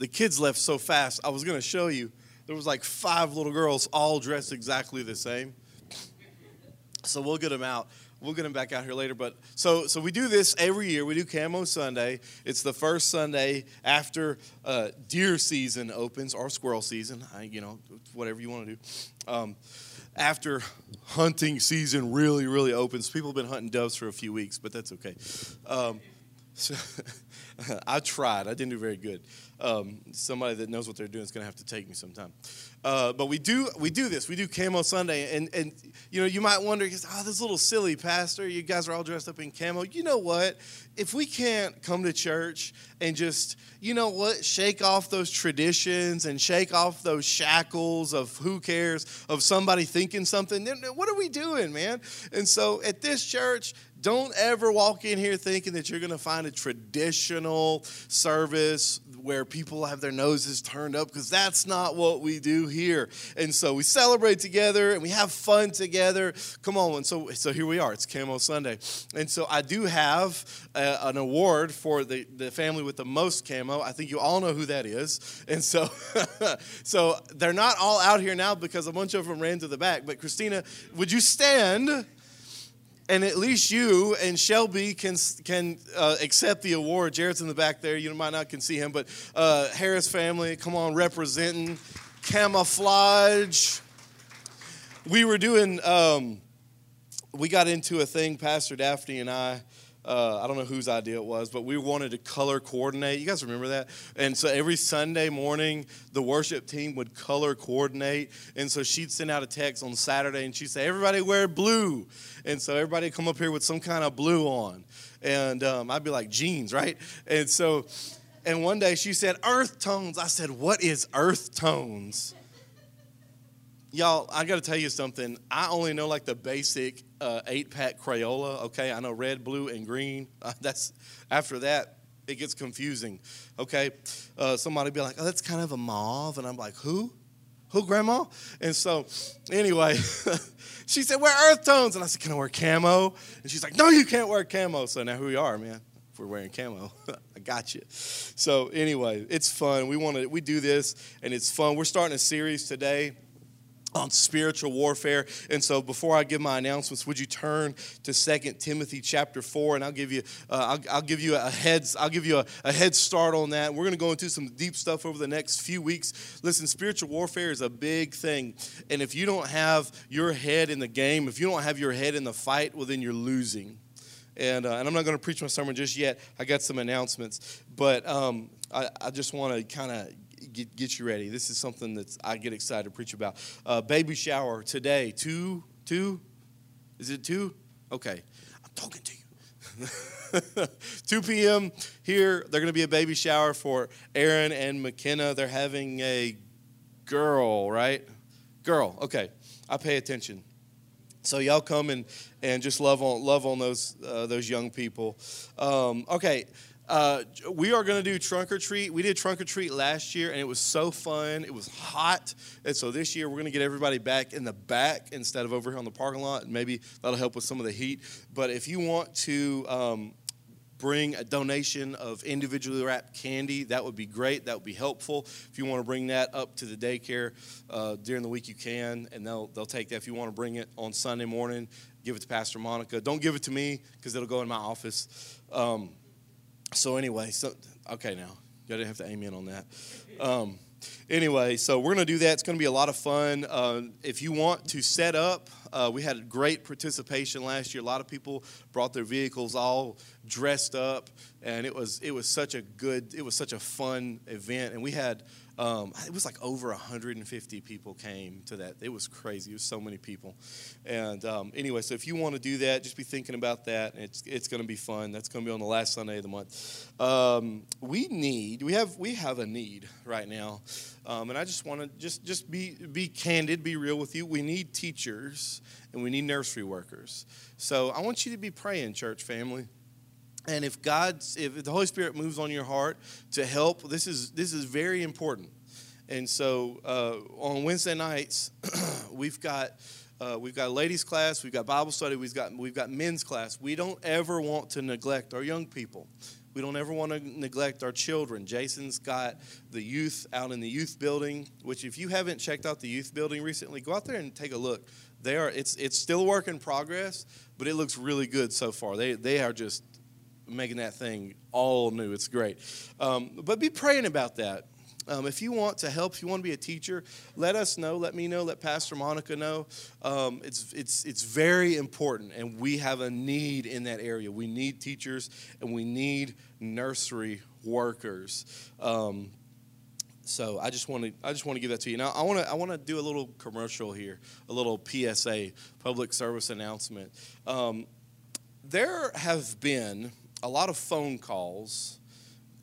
the kids left so fast. I was going to show you. There was like five little girls all dressed exactly the same. So we'll get them out. We'll get them back out here later. But so so we do this every year. We do Camo Sunday. It's the first Sunday after uh, deer season opens or squirrel season. I, you know, whatever you want to do. Um, after hunting season really really opens, people have been hunting doves for a few weeks, but that's okay. Um, so I tried. I didn't do very good. Um, somebody that knows what they're doing is going to have to take me sometime. Uh, but we do we do this. We do camo Sunday, and and you know you might wonder, oh, this little silly pastor. You guys are all dressed up in camo. You know what? If we can't come to church and just you know what, shake off those traditions and shake off those shackles of who cares of somebody thinking something, then what are we doing, man? And so at this church, don't ever walk in here thinking that you're going to find a traditional service where people have their noses turned up because that's not what we do here. And so we celebrate together and we have fun together. Come on. And so, so here we are. It's Camo Sunday. And so I do have a, an award for the, the family with the most camo. I think you all know who that is. And so, so they're not all out here now because a bunch of them ran to the back. But Christina, would you stand? And at least you and Shelby can can uh, accept the award. Jared's in the back there. You might not can see him, but uh, Harris family, come on, representing camouflage. We were doing. Um, we got into a thing, Pastor Daphne and I. Uh, I don't know whose idea it was, but we wanted to color coordinate. You guys remember that? And so every Sunday morning, the worship team would color coordinate. And so she'd send out a text on Saturday and she'd say, Everybody wear blue. And so everybody come up here with some kind of blue on. And um, I'd be like, Jeans, right? And so, and one day she said, Earth tones. I said, What is earth tones? Y'all, I got to tell you something. I only know like the basic uh, eight pack Crayola. Okay, I know red, blue, and green. Uh, that's after that, it gets confusing. Okay, uh, somebody be like, "Oh, that's kind of a mauve," and I'm like, "Who? Who, Grandma?" And so, anyway, she said, "Wear earth tones," and I said, "Can I wear camo?" And she's like, "No, you can't wear camo." So now, who we are, man? If we're wearing camo, I got you. So anyway, it's fun. We want to we do this, and it's fun. We're starting a series today on spiritual warfare. And so before I give my announcements, would you turn to Second Timothy chapter 4 and I'll give you uh, I'll, I'll, give you a heads I'll give you a, a head start on that. We're going to go into some deep stuff over the next few weeks. Listen, spiritual warfare is a big thing. And if you don't have your head in the game, if you don't have your head in the fight, well then you're losing. And, uh, and I'm not going to preach my sermon just yet. I got some announcements, but um, I, I just want to kind of get, get you ready. This is something that I get excited to preach about. Uh, baby shower today, two, two, is it two? Okay, I'm talking to you. 2 p.m. here. They're going to be a baby shower for Aaron and McKenna. They're having a girl, right? Girl. Okay, I pay attention. So y'all come and, and just love on love on those uh, those young people. Um, okay, uh, we are going to do trunk or treat. We did trunk or treat last year, and it was so fun. It was hot, and so this year we're going to get everybody back in the back instead of over here on the parking lot, and maybe that'll help with some of the heat. But if you want to um, bring a donation of individually wrapped candy, that would be great. That would be helpful. If you want to bring that up to the daycare uh, during the week, you can, and they'll they'll take that. If you want to bring it on Sunday morning, give it to Pastor Monica. Don't give it to me because it'll go in my office. Um, so anyway, so okay now, you didn't have to aim in on that. Um, anyway, so we're going to do that. It's going to be a lot of fun. Uh, if you want to set up, uh, we had great participation last year. A lot of people brought their vehicles all dressed up, and it was it was such a good, it was such a fun event. And we had um, it was like over 150 people came to that. It was crazy. It was so many people. And um, anyway, so if you want to do that, just be thinking about that. It's, it's going to be fun. That's going to be on the last Sunday of the month. Um, we need, we have, we have a need right now. Um, and I just want to just, just be, be candid, be real with you. We need teachers and we need nursery workers. So I want you to be praying, church family. And if God's, if the Holy Spirit moves on your heart to help, this is this is very important. And so uh, on Wednesday nights, we've got uh, we've got ladies class, we've got Bible study, we've got we've got men's class. We don't ever want to neglect our young people. We don't ever want to neglect our children. Jason's got the youth out in the youth building, which if you haven't checked out the youth building recently, go out there and take a look. They are it's it's still a work in progress, but it looks really good so far. They they are just making that thing all new. It's great. Um, but be praying about that. Um, if you want to help, if you want to be a teacher, let us know. Let me know. Let Pastor Monica know. Um, it's it's it's very important, and we have a need in that area. We need teachers, and we need nursery workers. Um, so I just want to I just want to give that to you. Now I want to I want to do a little commercial here, a little PSA, public service announcement. Um, there have been a lot of phone calls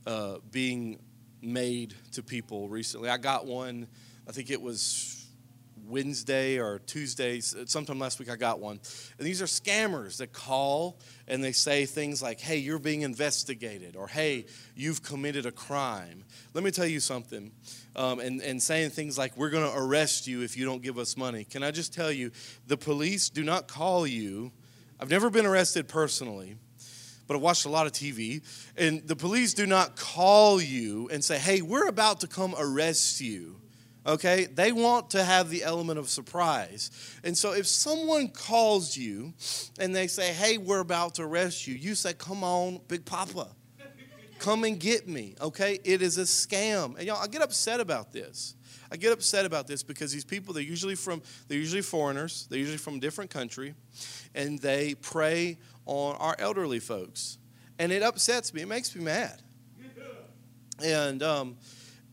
uh, being made to people recently. I got one, I think it was Wednesday or Tuesday, sometime last week I got one. And these are scammers that call and they say things like, hey, you're being investigated, or hey, you've committed a crime. Let me tell you something. Um, and, and saying things like, we're going to arrest you if you don't give us money. Can I just tell you, the police do not call you. I've never been arrested personally but I've watched a lot of TV. And the police do not call you and say, hey, we're about to come arrest you. Okay? They want to have the element of surprise. And so if someone calls you and they say, hey, we're about to arrest you, you say, come on, Big Papa. Come and get me. Okay? It is a scam. And y'all, I get upset about this. I get upset about this because these people, they're usually from, they're usually foreigners, they're usually from a different country, and they prey on our elderly folks. And it upsets me, it makes me mad. And, um,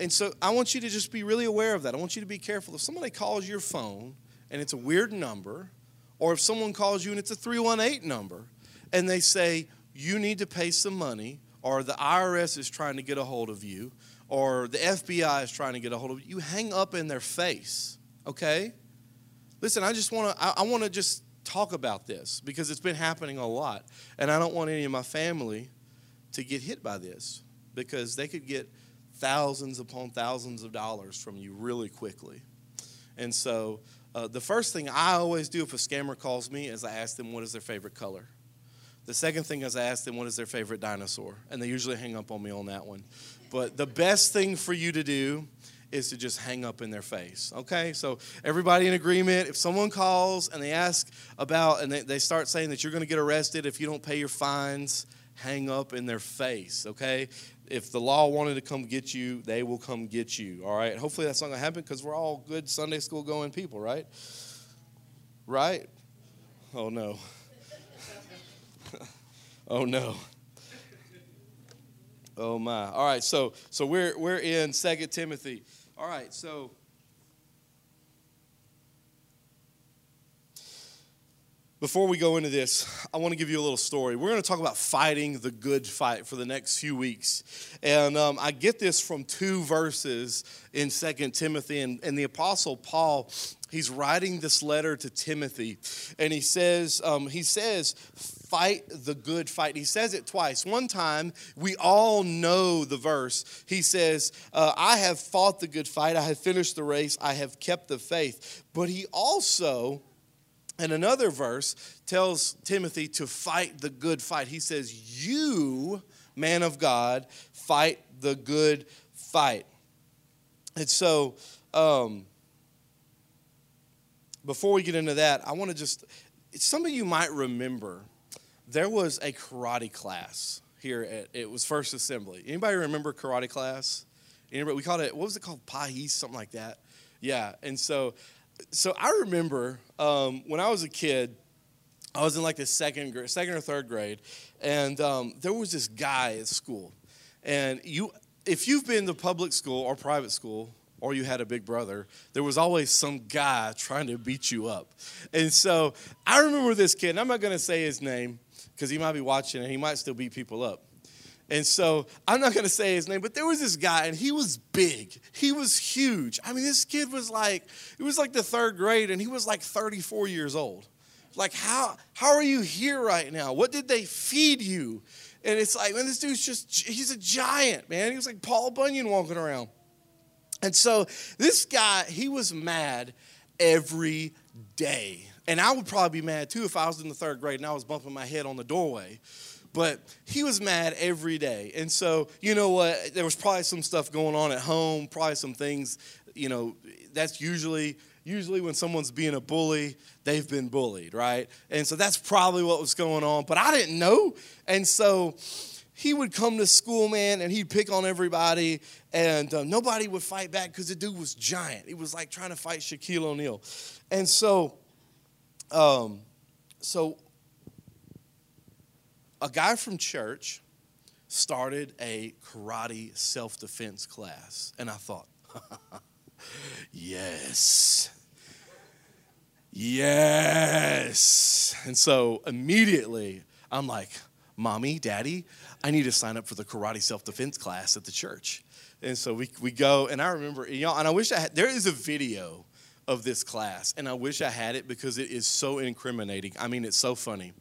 and so I want you to just be really aware of that. I want you to be careful. If somebody calls your phone and it's a weird number, or if someone calls you and it's a 318 number, and they say, you need to pay some money, or the IRS is trying to get a hold of you, or the FBI is trying to get a hold of you, you hang up in their face, okay? Listen, I just want to, I, I want to just talk about this because it's been happening a lot. And I don't want any of my family to get hit by this because they could get thousands upon thousands of dollars from you really quickly. And so uh, the first thing I always do if a scammer calls me is I ask them what is their favorite color. The second thing is I ask them what is their favorite dinosaur. And they usually hang up on me on that one. But the best thing for you to do is to just hang up in their face. Okay? So, everybody in agreement. If someone calls and they ask about, and they, they start saying that you're going to get arrested if you don't pay your fines, hang up in their face. Okay? If the law wanted to come get you, they will come get you. All right? Hopefully, that's not going to happen because we're all good Sunday school going people, right? Right? Oh, no. oh, no. Oh my. All right, so so we're we're in Second Timothy. All right, so before we go into this, I want to give you a little story. We're going to talk about fighting the good fight for the next few weeks. And um, I get this from two verses in Second Timothy. And, and the Apostle Paul, he's writing this letter to Timothy. And he says, um, he says, fight the good fight. He says it twice. One time, we all know the verse. He says, uh, I have fought the good fight, I have finished the race, I have kept the faith. But he also, in another verse, tells Timothy to fight the good fight. He says, You, man of God, fight the good fight. And so, um, before we get into that, I want to just, some of you might remember there was a karate class here at it was First Assembly. Anybody remember karate class? Anybody, we called it what was it called? Pais, something like that. Yeah, and so so I remember um, when I was a kid, I was in like the second grade, second or third grade, and um, there was this guy at school, and you if you've been to public school or private school or you had a big brother, there was always some guy trying to beat you up. And so I remember this kid, and I'm not going to say his name, because he might be watching and he might still beat people up. And so I'm not going to say his name, but there was this guy and he was big. He was huge. I mean, this kid was like, it was like the third grade and he was like 34 years old. Like, how, how are you here right now? What did they feed you? And it's like, man, this dude's just, he's a giant, man. He was like Paul Bunyan walking around. And so this guy, he was mad every day. And I would probably be mad too if I was in the third grade and I was bumping my head on the doorway. But he was mad every day. And so, you know what? There was probably some stuff going on at home, probably some things, you know, that's usually usually when someone's being a bully, they've been bullied, right? And so that's probably what was going on, but I didn't know. And so he would come to school, man, and he'd pick on everybody, and uh, nobody would fight back because the dude was giant. He was like trying to fight Shaquille O'Neal. And so, um, so a guy from church started a karate self defense class. And I thought, yes. Yes. And so immediately I'm like, Mommy, Daddy, I need to sign up for the karate self defense class at the church. And so we, we go, and I remember, y'all, and I wish I had, there is a video of this class, and I wish I had it because it is so incriminating. I mean, it's so funny.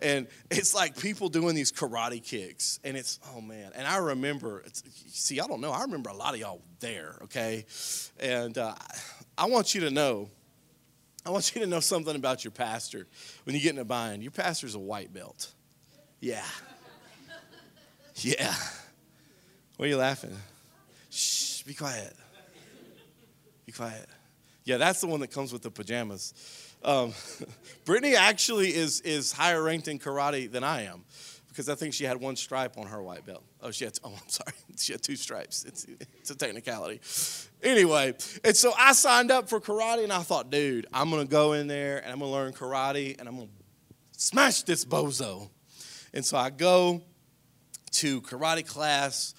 And it's like people doing these karate kicks, and it's, oh man. And I remember, see, I don't know, I remember a lot of y'all there, okay? And uh, I want you to know, I want you to know something about your pastor when you get in a bind. Your pastor's a white belt. Yeah. Yeah. Why are you laughing? Shh, be quiet. Be quiet. Yeah, that's the one that comes with the pajamas. Um, Brittany actually is, is higher ranked in karate than I am because I think she had one stripe on her white belt. Oh, she had, oh, I'm sorry. She had two stripes. It's, it's a technicality. Anyway, and so I signed up for karate and I thought, dude, I'm going to go in there and I'm going to learn karate and I'm going to smash this bozo. And so I go to karate class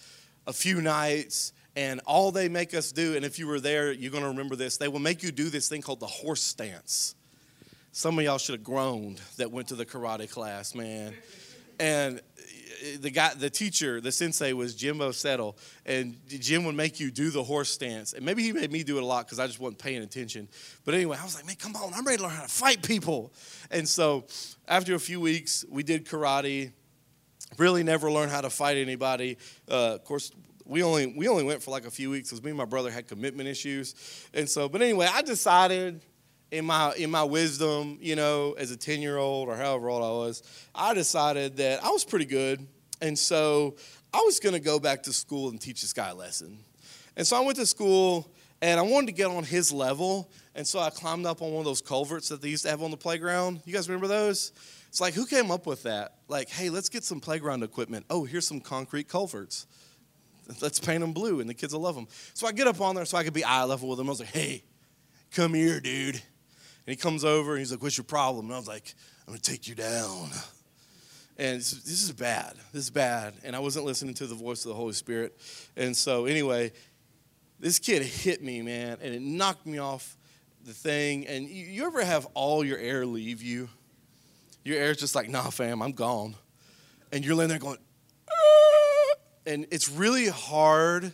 a few nights and all they make us do, and if you were there, you're going to remember this, they will make you do this thing called the horse stance. Some of y'all should have groaned that went to the karate class, man. And the guy, the teacher, the sensei was Jimbo Settle, and Jim would make you do the horse stance. And maybe he made me do it a lot because I just wasn't paying attention. But anyway, I was like, man, come on, I'm ready to learn how to fight people. And so after a few weeks, we did karate. Really never learned how to fight anybody. Uh, of course, we only we only went for like a few weeks because me and my brother had commitment issues, and so. But anyway, I decided in my in my wisdom, you know, as a ten year old or however old I was, I decided that I was pretty good, and so I was going to go back to school and teach this guy a lesson. And so I went to school and I wanted to get on his level, and so I climbed up on one of those culverts that they used to have on the playground. You guys remember those? It's like, who came up with that? Like, hey, let's get some playground equipment. Oh, here's some concrete culverts. Let's paint them blue, and the kids will love them. So I get up on there so I could be eye level with him. I was like, hey, come here, dude. And he comes over and he's like, what's your problem? And I was like, I'm to take you down. And this is bad. This is bad. And I wasn't listening to the voice of the Holy Spirit. And so, anyway, this kid hit me, man, and it knocked me off the thing. And you, you ever have all your air leave you? Your air's just like, nah, fam, I'm gone. And you're laying there going, and it's really hard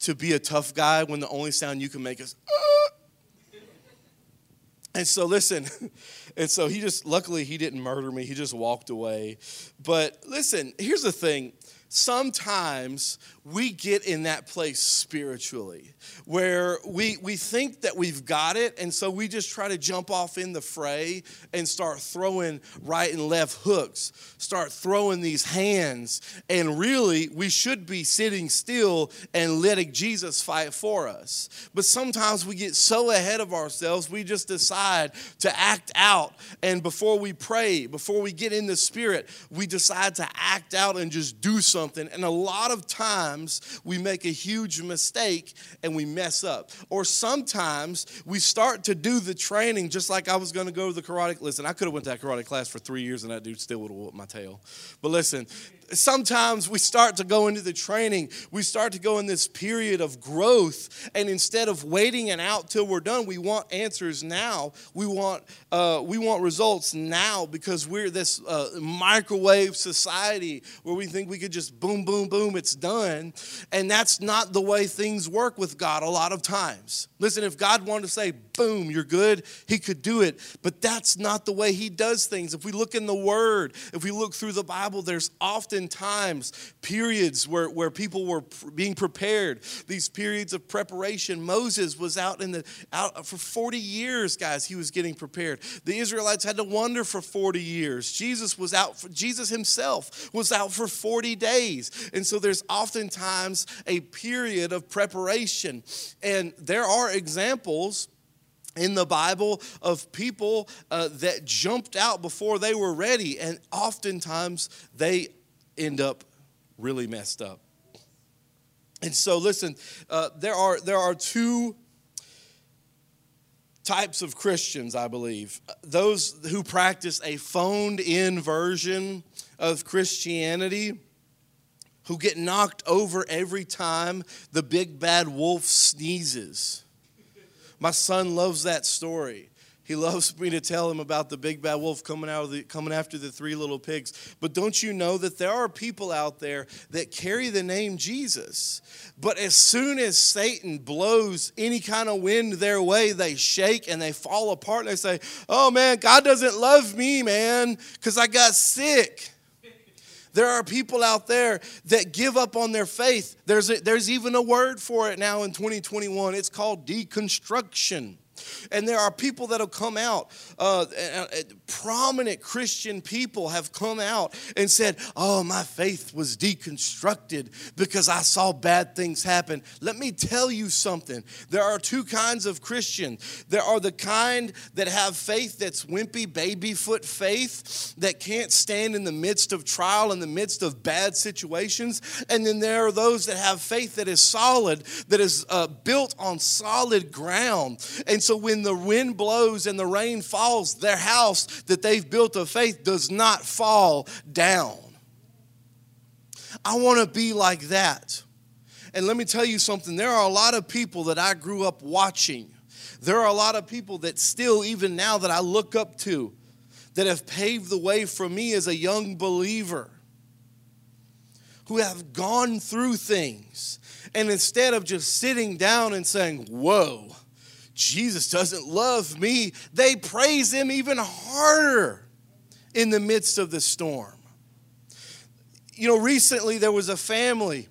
to be a tough guy when the only sound you can make is uh. and so listen and so he just luckily he didn't murder me he just walked away but listen here's the thing sometimes we get in that place spiritually where we, we think that we've got it, and so we just try to jump off in the fray and start throwing right and left hooks, start throwing these hands, and really we should be sitting still and letting Jesus fight for us. But sometimes we get so ahead of ourselves, we just decide to act out, and before we pray, before we get in the spirit, we decide to act out and just do something. And a lot of times, sometimes we make a huge mistake and we mess up. Or sometimes we start to do the training just like I was going to go to the karate. Class. Listen, I could have went to that karate class for three years and that dude still would have whooped my tail. But listen, sometimes we start to go into the training, we start to go in this period of growth, and instead of waiting and out till we're done, we want answers now. We want uh, we want results now because we're this uh, microwave society where we think we could just boom, boom, boom, it's done, and that's not the way things work with God a lot of times. Listen, if God wanted to say boom, you're good. He could do it. But that's not the way he does things. If we look in the Word, if we look through the Bible, there's oftentimes periods where, where people were being prepared, these periods of preparation. Moses was out in the out for 40 years, guys, he was getting prepared. The Israelites had to wander for 40 years. Jesus was out for, Jesus himself was out for 40 days. And so there's oftentimes a period of preparation. And there are examples in the Bible of people uh, that jumped out before they were ready, and oftentimes they end up really messed up. And so, listen, uh, there are there are two types of Christians, I believe. Those who practice a phoned in version of Christianity who get knocked over every time the big bad wolf sneezes. My son loves that story. He loves me to tell him about the big bad wolf coming out of the, coming after the three little pigs. But don't you know that there are people out there that carry the name Jesus, but as soon as Satan blows any kind of wind their way, they shake and they fall apart and they say, "Oh man, God doesn't love me, man, cuz I got sick." There are people out there that give up on their faith. There's, a, there's even a word for it now in 2021. It's called deconstruction. And there are people that have come out, uh, uh, prominent Christian people have come out and said, Oh, my faith was deconstructed because I saw bad things happen. Let me tell you something. There are two kinds of Christians. There are the kind that have faith that's wimpy, baby foot faith that can't stand in the midst of trial, in the midst of bad situations. And then there are those that have faith that is solid, that is uh, built on solid ground. And so when the wind blows and the rain falls, their house that they've built of faith does not fall down. I want to be like that. And let me tell you something there are a lot of people that I grew up watching. There are a lot of people that still, even now, that I look up to that have paved the way for me as a young believer who have gone through things. And instead of just sitting down and saying, Whoa, Jesus doesn't love me, they praise him even harder in the midst of the storm. You know, recently there was a family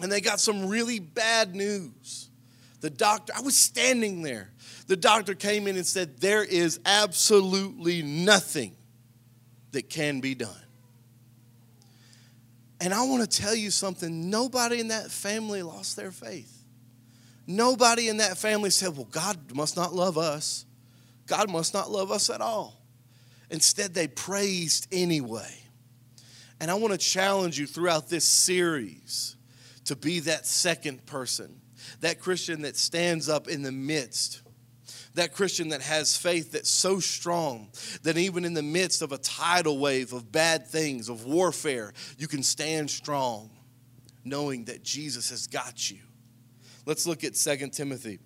and they got some really bad news. The doctor, I was standing there. The doctor came in and said, There is absolutely nothing that can be done. And I want to tell you something nobody in that family lost their faith. Nobody in that family said, Well, God must not love us. God must not love us at all. Instead, they praised anyway. And I want to challenge you throughout this series to be that second person, that Christian that stands up in the midst, that Christian that has faith that's so strong that even in the midst of a tidal wave of bad things, of warfare, you can stand strong knowing that Jesus has got you. Let's look at 2 Timothy.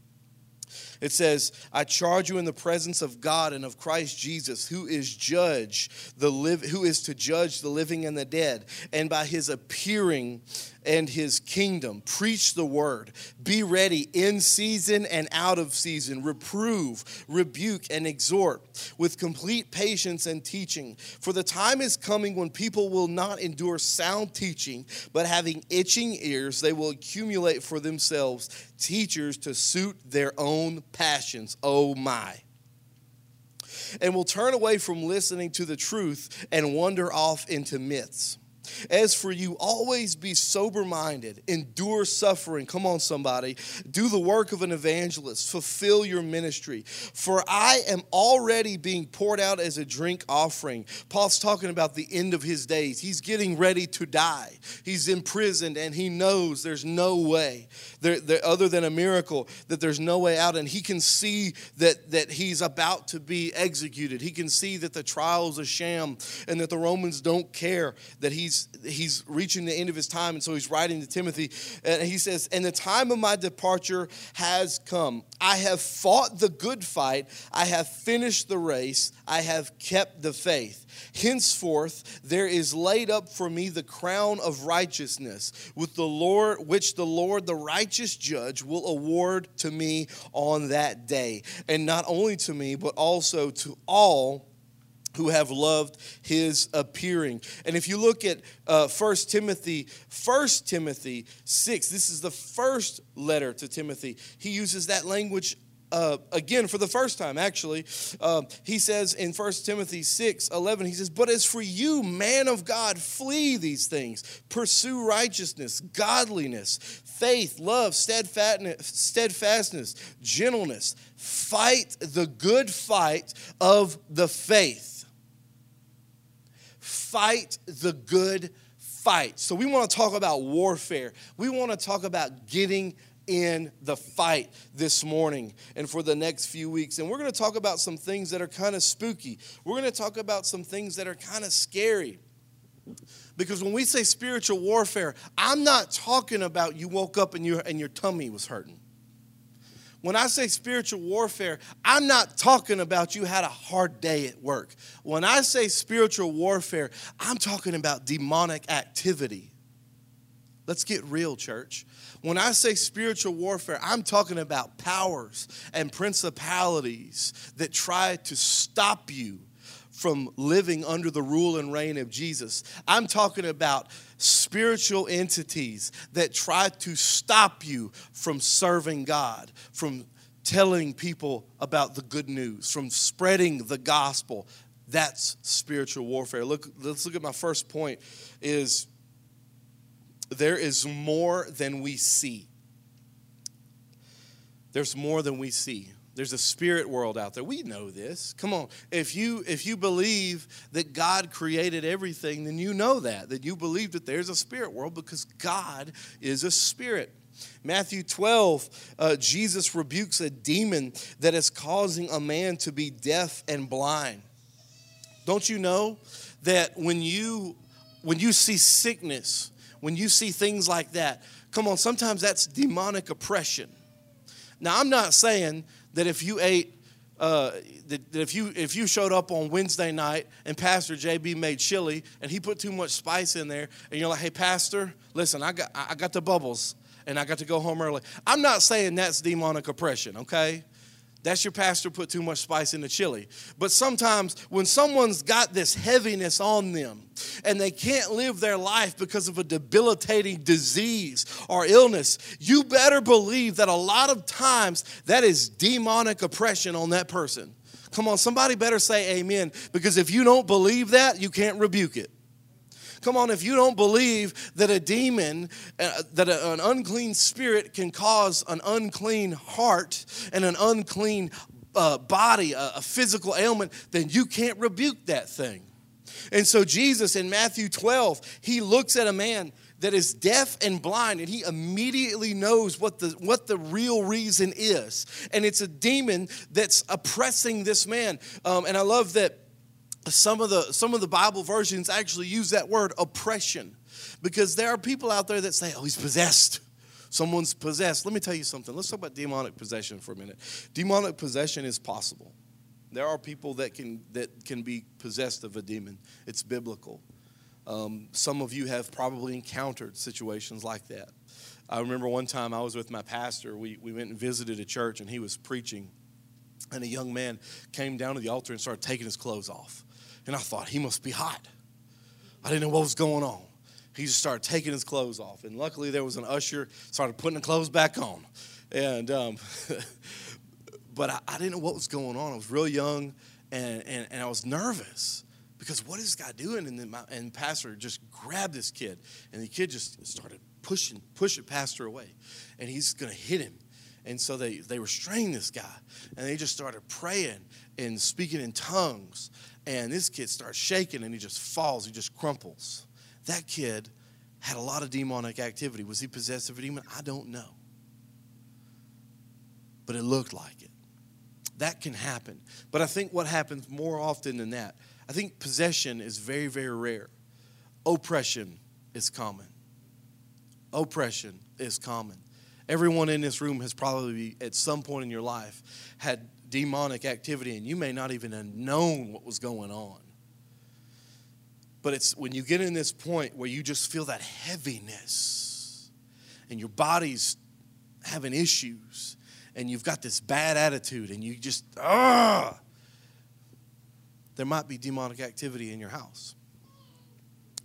It says, I charge you in the presence of God and of Christ Jesus, who is judge, the live, who is to judge the living and the dead, and by his appearing and his kingdom. Preach the word. Be ready in season and out of season. Reprove, rebuke, and exhort with complete patience and teaching. For the time is coming when people will not endure sound teaching, but having itching ears, they will accumulate for themselves teachers to suit their own passions. Oh my and will turn away from listening to the truth and wander off into myths. As for you, always be sober minded, endure suffering. Come on, somebody. Do the work of an evangelist, fulfill your ministry. For I am already being poured out as a drink offering. Paul's talking about the end of his days. He's getting ready to die. He's imprisoned and he knows there's no way, there, there, other than a miracle, that there's no way out. And he can see that, that he's about to be executed. He can see that the trial is a sham and that the Romans don't care that he's he's he's reaching the end of his time, and so he's writing to Timothy, and he says, "And the time of my departure has come. I have fought the good fight. I have finished the race. I have kept the faith." Henceforth, there is laid up for me the crown of righteousness, with the Lord, which the Lord, the righteous judge, will award to me on that day. And not only to me, but also to all who have loved his appearing. And if you look at uh, 1 Timothy, 1 Timothy 6, this is the first letter to Timothy. He uses that language uh, again for the first time actually uh, he says in 1 timothy 6 11 he says but as for you man of god flee these things pursue righteousness godliness faith love steadfastness gentleness fight the good fight of the faith fight the good fight so we want to talk about warfare we want to talk about getting in the fight this morning and for the next few weeks. And we're going to talk about some things that are kind of spooky. We're going to talk about some things that are kind of scary. Because when we say spiritual warfare, I'm not talking about you woke up and, you, and your tummy was hurting. When I say spiritual warfare, I'm not talking about you had a hard day at work. When I say spiritual warfare, I'm talking about demonic activity. Let's get real, church. When I say spiritual warfare, I'm talking about powers and principalities that try to stop you from living under the rule and reign of Jesus. I'm talking about spiritual entities that try to stop you from serving God, from telling people about the good news, from spreading the gospel. That's spiritual warfare. Look, let's look at my first point is there is more than we see. There's more than we see. There's a spirit world out there. We know this. Come on. If you if you believe that God created everything, then you know that. That you believe that there's a spirit world because God is a spirit. Matthew 12, uh, Jesus rebukes a demon that is causing a man to be deaf and blind. Don't you know that when you when you see sickness, when you see things like that, come on, sometimes that's demonic oppression. Now, I'm not saying that if you ate, uh, that, that if you if you showed up on Wednesday night and Pastor JB made chili and he put too much spice in there, and you're like, "Hey, Pastor, listen, I got I got the bubbles and I got to go home early." I'm not saying that's demonic oppression, okay? That's your pastor put too much spice in the chili. But sometimes when someone's got this heaviness on them and they can't live their life because of a debilitating disease or illness, you better believe that a lot of times that is demonic oppression on that person. Come on, somebody better say amen because if you don't believe that, you can't rebuke it. Come on, if you don't believe that a demon, uh, that an unclean spirit can cause an unclean heart and an unclean uh, body, a, a physical ailment, then you can't rebuke that thing. And so, Jesus in Matthew 12, he looks at a man that is deaf and blind and he immediately knows what the what the real reason is and it's a demon that's oppressing this man um, and i love that some of the some of the bible versions actually use that word oppression. Because there are people out there that say oh he's possessed. Someone's possessed. Let me tell you something. Let's talk about demonic possession for a minute. Demonic possession is possible. There are people that can that can be possessed of a demon. It's biblical. Um, some of you have probably encountered situations like that. I remember one time i was with my pastor. We, we went and visited a church and he was preaching. And a young man came down to the altar and started taking his clothes off and I thought, he must be hot. I didn't know what was going on. He just started taking his clothes off. And luckily, there was an usher, started putting the clothes back on. And, um, but I, I, didn't know what was going on. I was real young and, and, and I was nervous because what is this guy doing? And then my, and pastor just grabbed this kid, and the kid just started pushing, pushing pastor away. And he's going to hit him. And so they, they restrained this guy, and they just started praying and speaking in tongues and this kid starts shaking and he just falls, he just crumples. That kid had a lot of demonic activity. Was he possessed of a demon? I don't know. But it looked like it. That can happen. But I think what happens more often than that, I think possession is very, very rare. oppression is common. Oppression is common. Everyone in this room has probably, at some point in your life, had demonic activity, and you may not even have known what was going on. But it's when you get in this point where you just feel that heaviness and your body's having issues and you've got this bad attitude and you just, ah, there might be demonic activity in your house.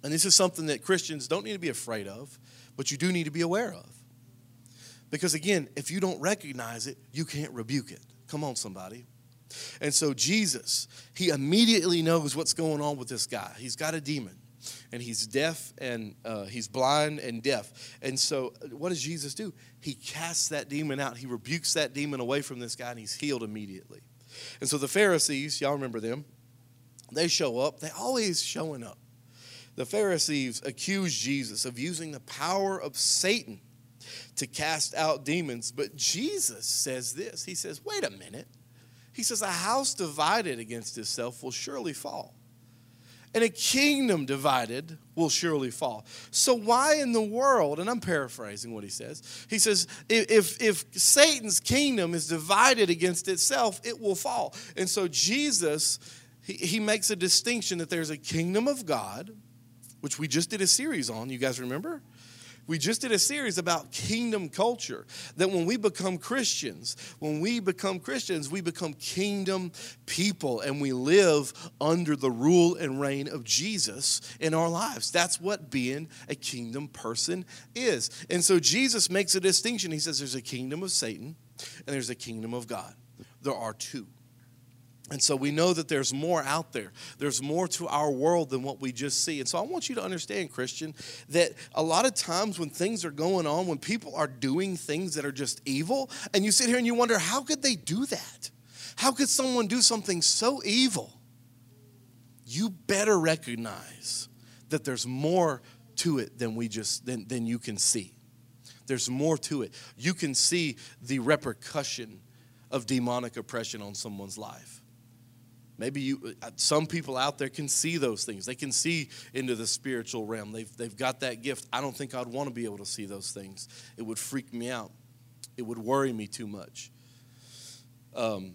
And this is something that Christians don't need to be afraid of, but you do need to be aware of. Because again, if you don't recognize it, you can't rebuke it. Come on, somebody. And so Jesus, he immediately knows what's going on with this guy. He's got a demon, and he's deaf and uh, he's blind and deaf. And so, what does Jesus do? He casts that demon out. He rebukes that demon away from this guy, and he's healed immediately. And so the Pharisees, y'all remember them? They show up. They always showing up. The Pharisees accuse Jesus of using the power of Satan to cast out demons. But Jesus says this He says, wait a minute. He says, a house divided against itself will surely fall. And a kingdom divided will surely fall. So, why in the world, and I'm paraphrasing what he says, he says, if, if Satan's kingdom is divided against itself, it will fall. And so, Jesus, he, he makes a distinction that there's a kingdom of God, which we just did a series on. You guys remember? We just did a series about kingdom culture. That when we become Christians, when we become Christians, we become kingdom people and we live under the rule and reign of Jesus in our lives. That's what being a kingdom person is. And so Jesus makes a distinction. He says there's a kingdom of Satan and there's a kingdom of God. There are two. And so we know that there's more out there. There's more to our world than what we just see. And so I want you to understand, Christian, that a lot of times when things are going on, when people are doing things that are just evil, and you sit here and you wonder, how could they do that? How could someone do something so evil? You better recognize that there's more to it than we just than, than you can see. There's more to it. You can see the repercussion of demonic oppression on someone's life Maybe you, uh, some people out there can see those things. They can see into the spiritual realm. They've, they've got that gift. I don't think I'd want to be able to see those things. It would freak me out, it would worry me too much. Um,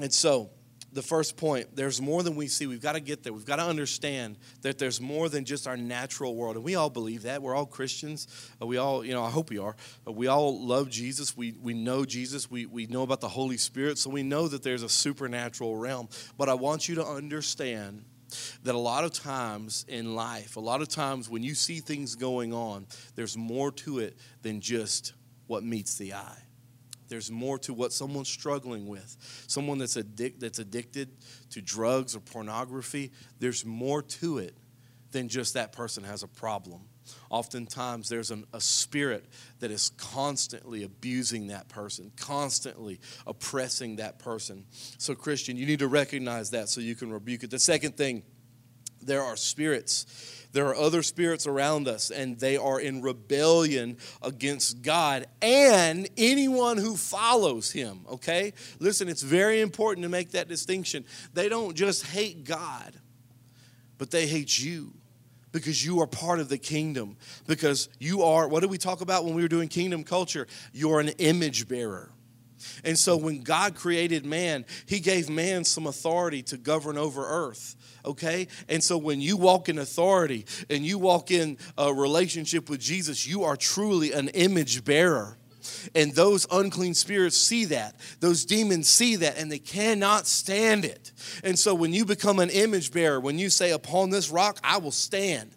and so, the first point there's more than we see. We've got to get there. We've got to understand that there's more than just our natural world. And we all believe that. We're all Christians. Uh, we all, you know, I hope we are. Uh, we all love Jesus. We, we know Jesus. We, we know about the Holy Spirit. So we know that there's a supernatural realm. But I want you to understand that a lot of times in life, a lot of times when you see things going on, there's more to it than just what meets the eye. There's more to what someone's struggling with. Someone that's, addic- that's addicted to drugs or pornography, there's more to it than just that person has a problem. Oftentimes, there's an, a spirit that is constantly abusing that person, constantly oppressing that person. So, Christian, you need to recognize that so you can rebuke it. The second thing, there are spirits there are other spirits around us, and they are in rebellion against God and anyone who follows Him, okay? Listen, it's very important to make that distinction. They don't just hate God, but they hate you because you are part of the kingdom. Because you are, what did we talk about when we were doing kingdom culture? You're an image bearer. And so when God created man, he gave man some authority to govern over earth okay? And so when you walk in authority and you walk in a relationship with Jesus, you are truly an image bearer. And those unclean spirits see that. Those demons see that and they cannot stand it. And so when you become an image bearer, when you say, Upon this rock I will stand,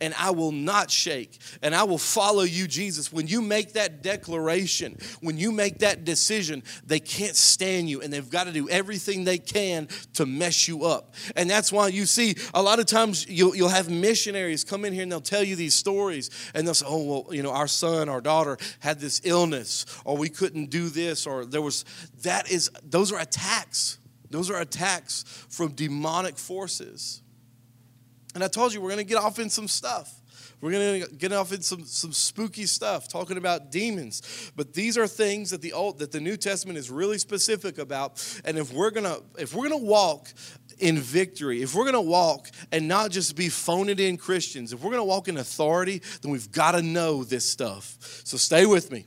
and I will not shake, and I will follow you, Jesus. When you make that declaration, when you make that decision, they can't stand you, and they've got to do everything they can to mess you up. And that's why you see a lot of times you'll, you'll have missionaries come in here and they'll tell you these stories, and they'll say, Oh, well, you know, our son, our daughter had this illness, or we couldn't do this, or there was that is, those are attacks. Those are attacks from demonic forces. And I told you we're going to get off in some stuff. We're going to get off in some, some spooky stuff, talking about demons. But these are things that the old that the New Testament is really specific about. And if we're gonna if we're gonna walk in victory, if we're gonna walk and not just be phone it in Christians, if we're gonna walk in authority, then we've got to know this stuff. So stay with me.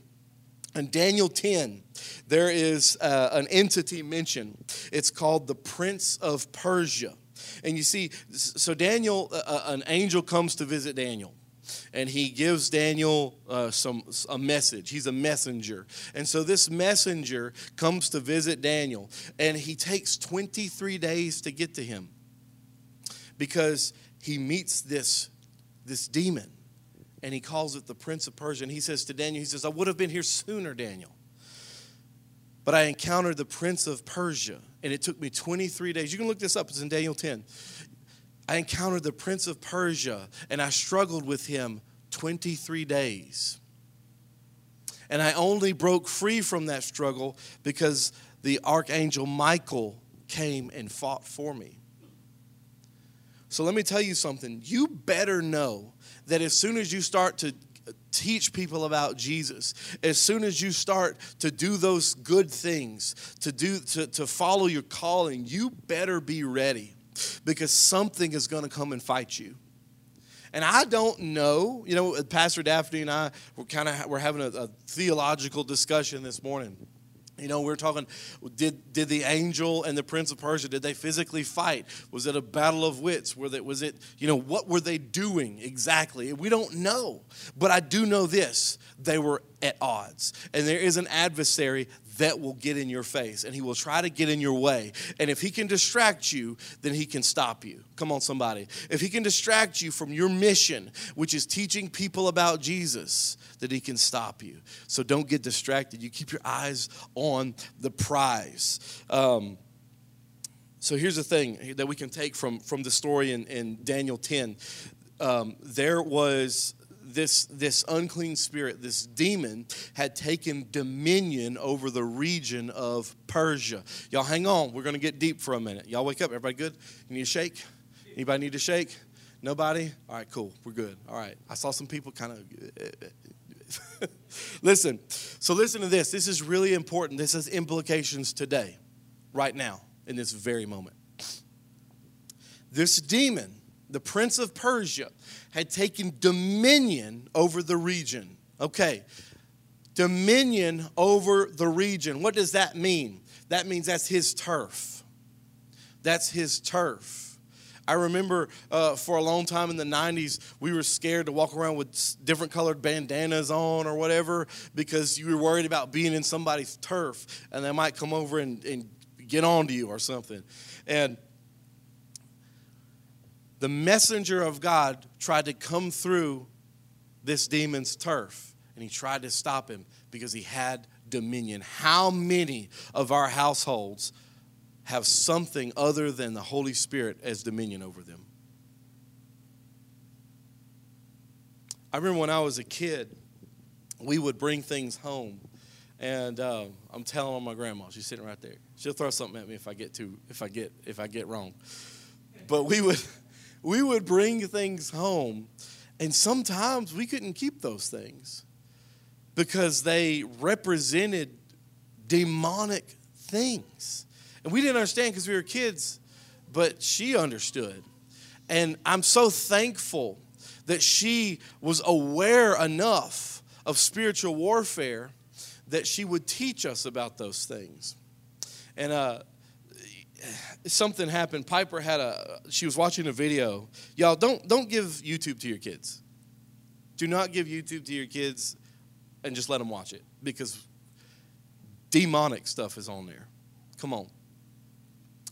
In Daniel 10, there is uh, an entity mentioned. It's called the Prince of Persia. And you see, so Daniel, uh, uh an angel comes to visit Daniel and he gives Daniel uh, some a message. He's a messenger, and so this messenger comes to visit Daniel, and he takes 23 days to get to him because he meets this this demon, and he calls it the Prince of Persia. And he says to Daniel, he says, "I would have been here sooner, Daniel." But I encountered the prince of Persia, and it took me 23 days. You can look this up, it's in Daniel 10. I encountered the prince of Persia and I struggled with him 23 days. And I only broke free from that struggle because the archangel Michael came and fought for me. So let me tell you something. You better know that as soon as you start to teach people about Jesus, as soon as you start to do those good things, to do to, to follow your calling, you better be ready because something is going to come and fight you. And I don't know, you know, Pastor Daphne and I were kind of we're having a, a theological discussion this morning. You know, we are talking, did, did the angel and the prince of Persia, did they physically fight? Was it a battle of wits? Were was it, you know, what were they doing exactly? We don't know. But I do know this they were at odds. And there is an adversary that will get in your face and he will try to get in your way. And if he can distract you, then he can stop you. Come on, somebody. If he can distract you from your mission, which is teaching people about Jesus, that he can stop you. So don't get distracted. You keep your eyes on the prize. Um, so here's the thing that we can take from, from the story in, in Daniel 10. Um, there was this, this unclean spirit, this demon, had taken dominion over the region of Persia. Y'all hang on. We're going to get deep for a minute. Y'all wake up. Everybody good? You need a shake? Anybody need a shake? Nobody? All right, cool. We're good. All right. I saw some people kind of. listen. So, listen to this. This is really important. This has implications today, right now, in this very moment. This demon, the prince of Persia, had taken dominion over the region. Okay, dominion over the region. What does that mean? That means that's his turf. That's his turf. I remember uh, for a long time in the 90s, we were scared to walk around with different colored bandanas on or whatever because you were worried about being in somebody's turf and they might come over and, and get onto you or something. And the messenger of God tried to come through this demon's turf and he tried to stop him because he had dominion. How many of our households have something other than the Holy Spirit as dominion over them? I remember when I was a kid, we would bring things home, and uh, I'm telling on my grandma. She's sitting right there. She'll throw something at me if I get too if I get if I get wrong. But we would we would bring things home, and sometimes we couldn't keep those things because they represented demonic things. And we didn't understand because we were kids, but she understood. And I'm so thankful that she was aware enough of spiritual warfare that she would teach us about those things. And uh, something happened. Piper had a she was watching a video. Y'all don't don't give YouTube to your kids. Do not give YouTube to your kids and just let them watch it because demonic stuff is on there. Come on.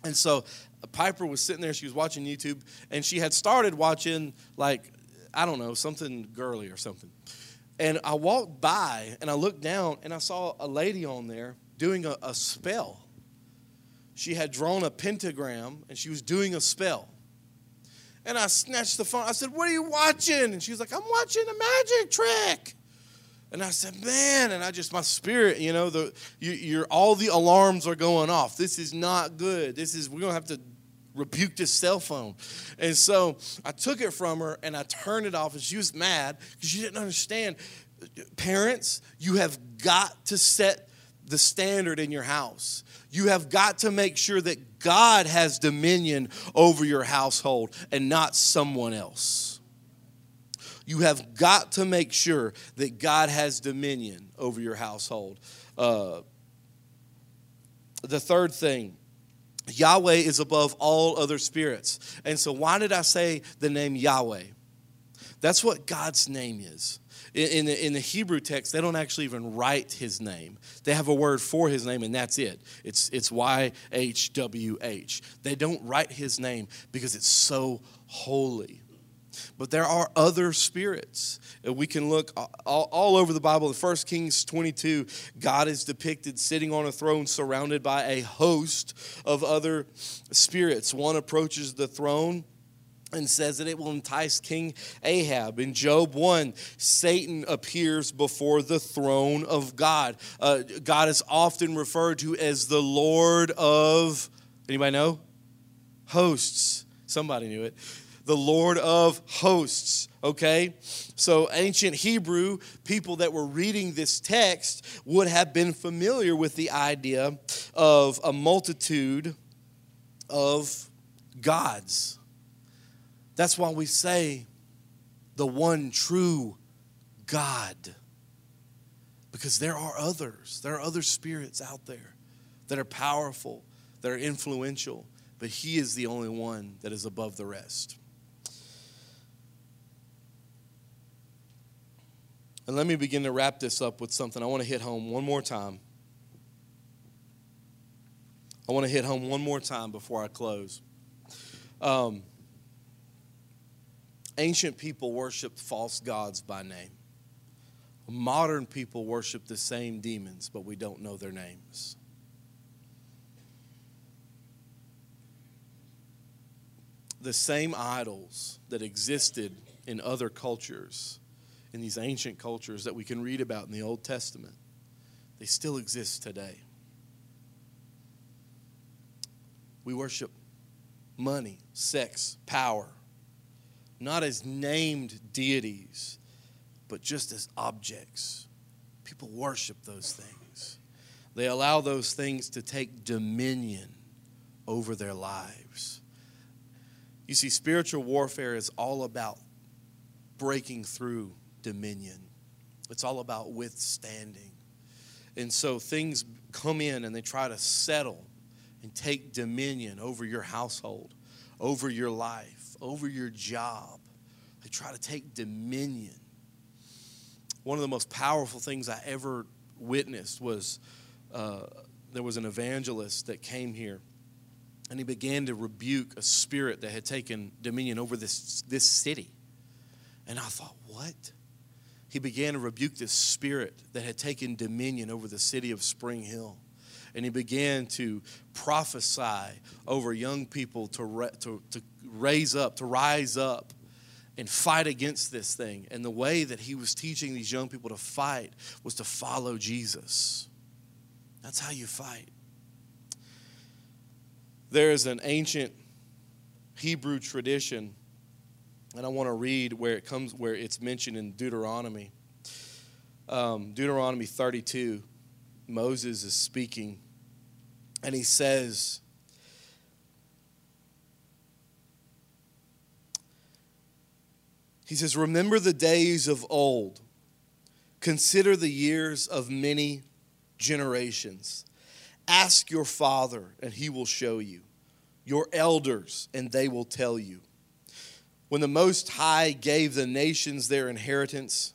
And so uh, Piper was sitting there, she was watching YouTube, and she had started watching like I don't know, something girly or something. And I walked by and I looked down and I saw a lady on there doing a, a spell she had drawn a pentagram and she was doing a spell. And I snatched the phone. I said, What are you watching? And she was like, I'm watching a magic trick. And I said, Man, and I just, my spirit, you know, the, you, you're, all the alarms are going off. This is not good. This is, we're going to have to rebuke this cell phone. And so I took it from her and I turned it off, and she was mad because she didn't understand. Parents, you have got to set the standard in your house. You have got to make sure that God has dominion over your household and not someone else. You have got to make sure that God has dominion over your household. Uh, the third thing, Yahweh is above all other spirits. And so, why did I say the name Yahweh? That's what God's name is. In, the, in the Hebrew text, they don't actually even write his name. They have a word for his name, and that's it. It's, it's YHWH. They don't write his name because it's so holy. But there are other spirits. We can look all, all over the Bible. In 1 Kings 22, God is depicted sitting on a throne surrounded by a host of other spirits. One approaches the throne and says that it will entice King Ahab. In Job 1, Satan appears before the throne of God. Uh, God is often referred to as the Lord of, anybody know? Hosts. Somebody knew it. The Lord of hosts, okay? So, ancient Hebrew people that were reading this text would have been familiar with the idea of a multitude of gods that's why we say the one true God. Because there are others, there are other spirits out there that are powerful, that are influential, but He is the only one that is above the rest. And let me begin to wrap this up with something I want to hit home one more time. I want to hit home one more time before I close. Um, Ancient people worshiped false gods by name. Modern people worship the same demons, but we don't know their names. The same idols that existed in other cultures, in these ancient cultures that we can read about in the Old Testament, they still exist today. We worship money, sex, power, not as named deities, but just as objects. People worship those things. They allow those things to take dominion over their lives. You see, spiritual warfare is all about breaking through dominion, it's all about withstanding. And so things come in and they try to settle and take dominion over your household, over your life over your job. They try to take dominion. One of the most powerful things I ever witnessed was uh, there was an evangelist that came here and he began to rebuke a spirit that had taken dominion over this, this city. And I thought, what? He began to rebuke this spirit that had taken dominion over the city of Spring Hill and he began to prophesy over young people to, to, to raise up, to rise up and fight against this thing. And the way that he was teaching these young people to fight was to follow Jesus. That's how you fight. There is an ancient Hebrew tradition, and I want to read where it comes, where it's mentioned in Deuteronomy. Um, Deuteronomy 32, Moses is speaking and he says, He says, Remember the days of old. Consider the years of many generations. Ask your father, and he will show you. Your elders, and they will tell you. When the Most High gave the nations their inheritance,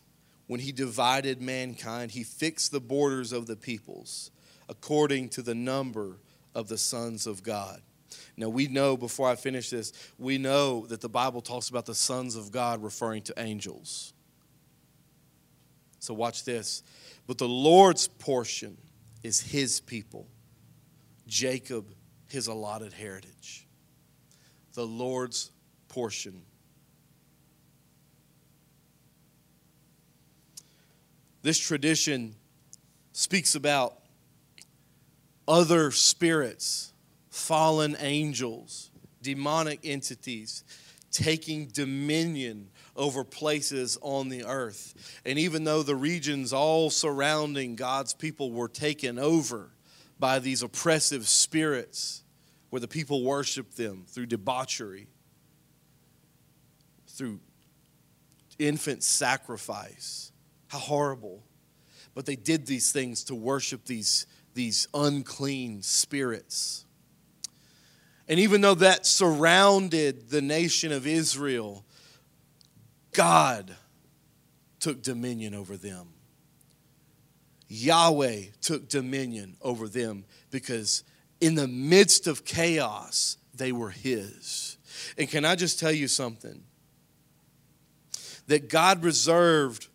when he divided mankind, he fixed the borders of the peoples according to the number of the sons of God. Now, we know, before I finish this, we know that the Bible talks about the sons of God referring to angels. So, watch this. But the Lord's portion is his people, Jacob, his allotted heritage. The Lord's portion. This tradition speaks about other spirits, fallen angels, demonic entities taking dominion over places on the earth. And even though the regions all surrounding God's people were taken over by these oppressive spirits, where the people worshiped them through debauchery, through infant sacrifice. How horrible. But they did these things to worship these, these unclean spirits. And even though that surrounded the nation of Israel, God took dominion over them. Yahweh took dominion over them because in the midst of chaos, they were His. And can I just tell you something? That God reserved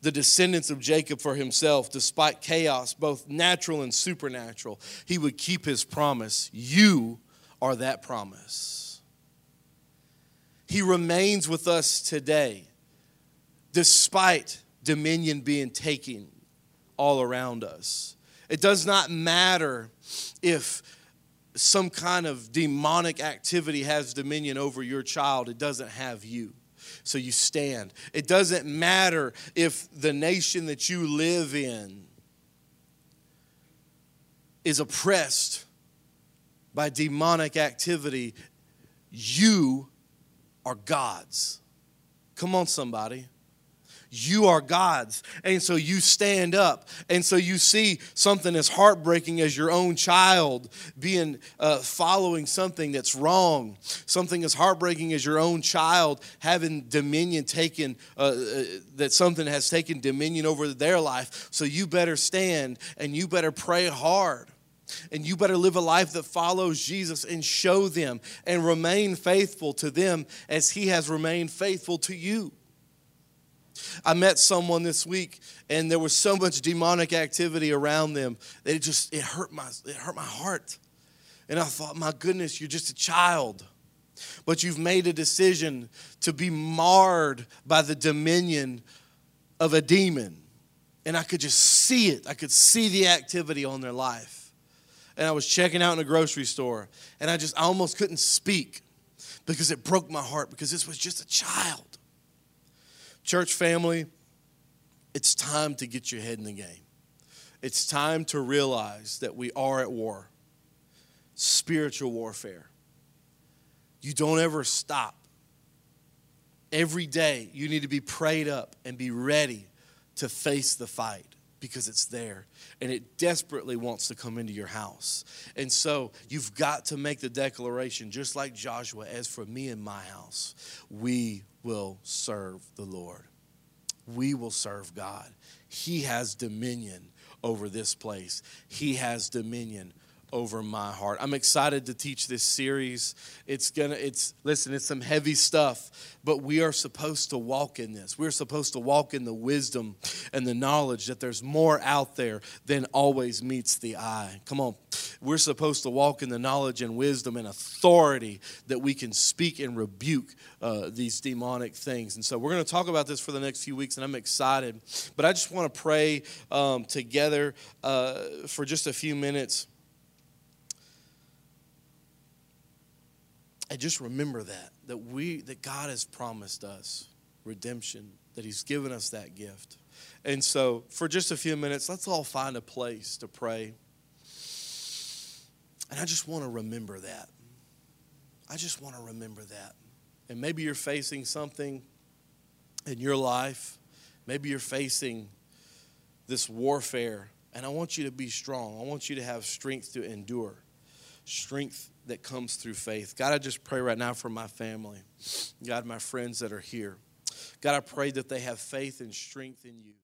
the descendants of Jacob for himself despite chaos, both natural and supernatural. He would keep his promise. You are that promise. He remains with us today, despite dominion being taken all around us. It does not matter if some kind of demonic activity has dominion over your child, it doesn't have you. So you stand. It doesn't matter if the nation that you live in is oppressed by demonic activity, you are God's. Come on, somebody. You are God's. And so you stand up. And so you see something as heartbreaking as your own child being uh, following something that's wrong. Something as heartbreaking as your own child having dominion taken, uh, uh, that something has taken dominion over their life. So you better stand and you better pray hard. And you better live a life that follows Jesus and show them and remain faithful to them as He has remained faithful to you. I met someone this week and there was so much demonic activity around them that it just it hurt my it hurt my heart. And I thought, my goodness, you're just a child. But you've made a decision to be marred by the dominion of a demon. And I could just see it. I could see the activity on their life and I was checking out in a grocery store, and I just I almost couldn't speak because it broke my heart because this was just a child. Church family, it's time to get your head in the game. It's time to realize that we are at war, spiritual warfare. You don't ever stop. Every day, you need to be prayed up and be ready to face the fight because it's there and it desperately wants to come into your house. And so you've got to make the declaration, just like Joshua, as for me and my house, we will serve the Lord. We will serve God. He has dominion over this place, He has dominion over my heart. I'm excited to teach this series. It's going to it's listen, it's some heavy stuff, but we are supposed to walk in this. We're supposed to walk in the wisdom and the knowledge that there's more out there than always meets the eye. Come on. We're supposed to walk in the knowledge and wisdom and authority that we can speak and rebuke uh, these demonic things. And so we're going to talk about this for the next few weeks, and I'm excited. But I just want to pray um, together uh, for just a few minutes. And just remember that, that we, that God has promised us redemption, that He's given us that gift. And so, for just a few minutes, let's all find a place to pray. And I just want to remember that. I just want to remember that. And maybe you're facing something in your life. Maybe you're facing this warfare. And I want you to be strong. I want you to have strength to endure, strength that comes through faith. God, I just pray right now for my family. God, my friends that are here. God, I pray that they have faith and strength in you.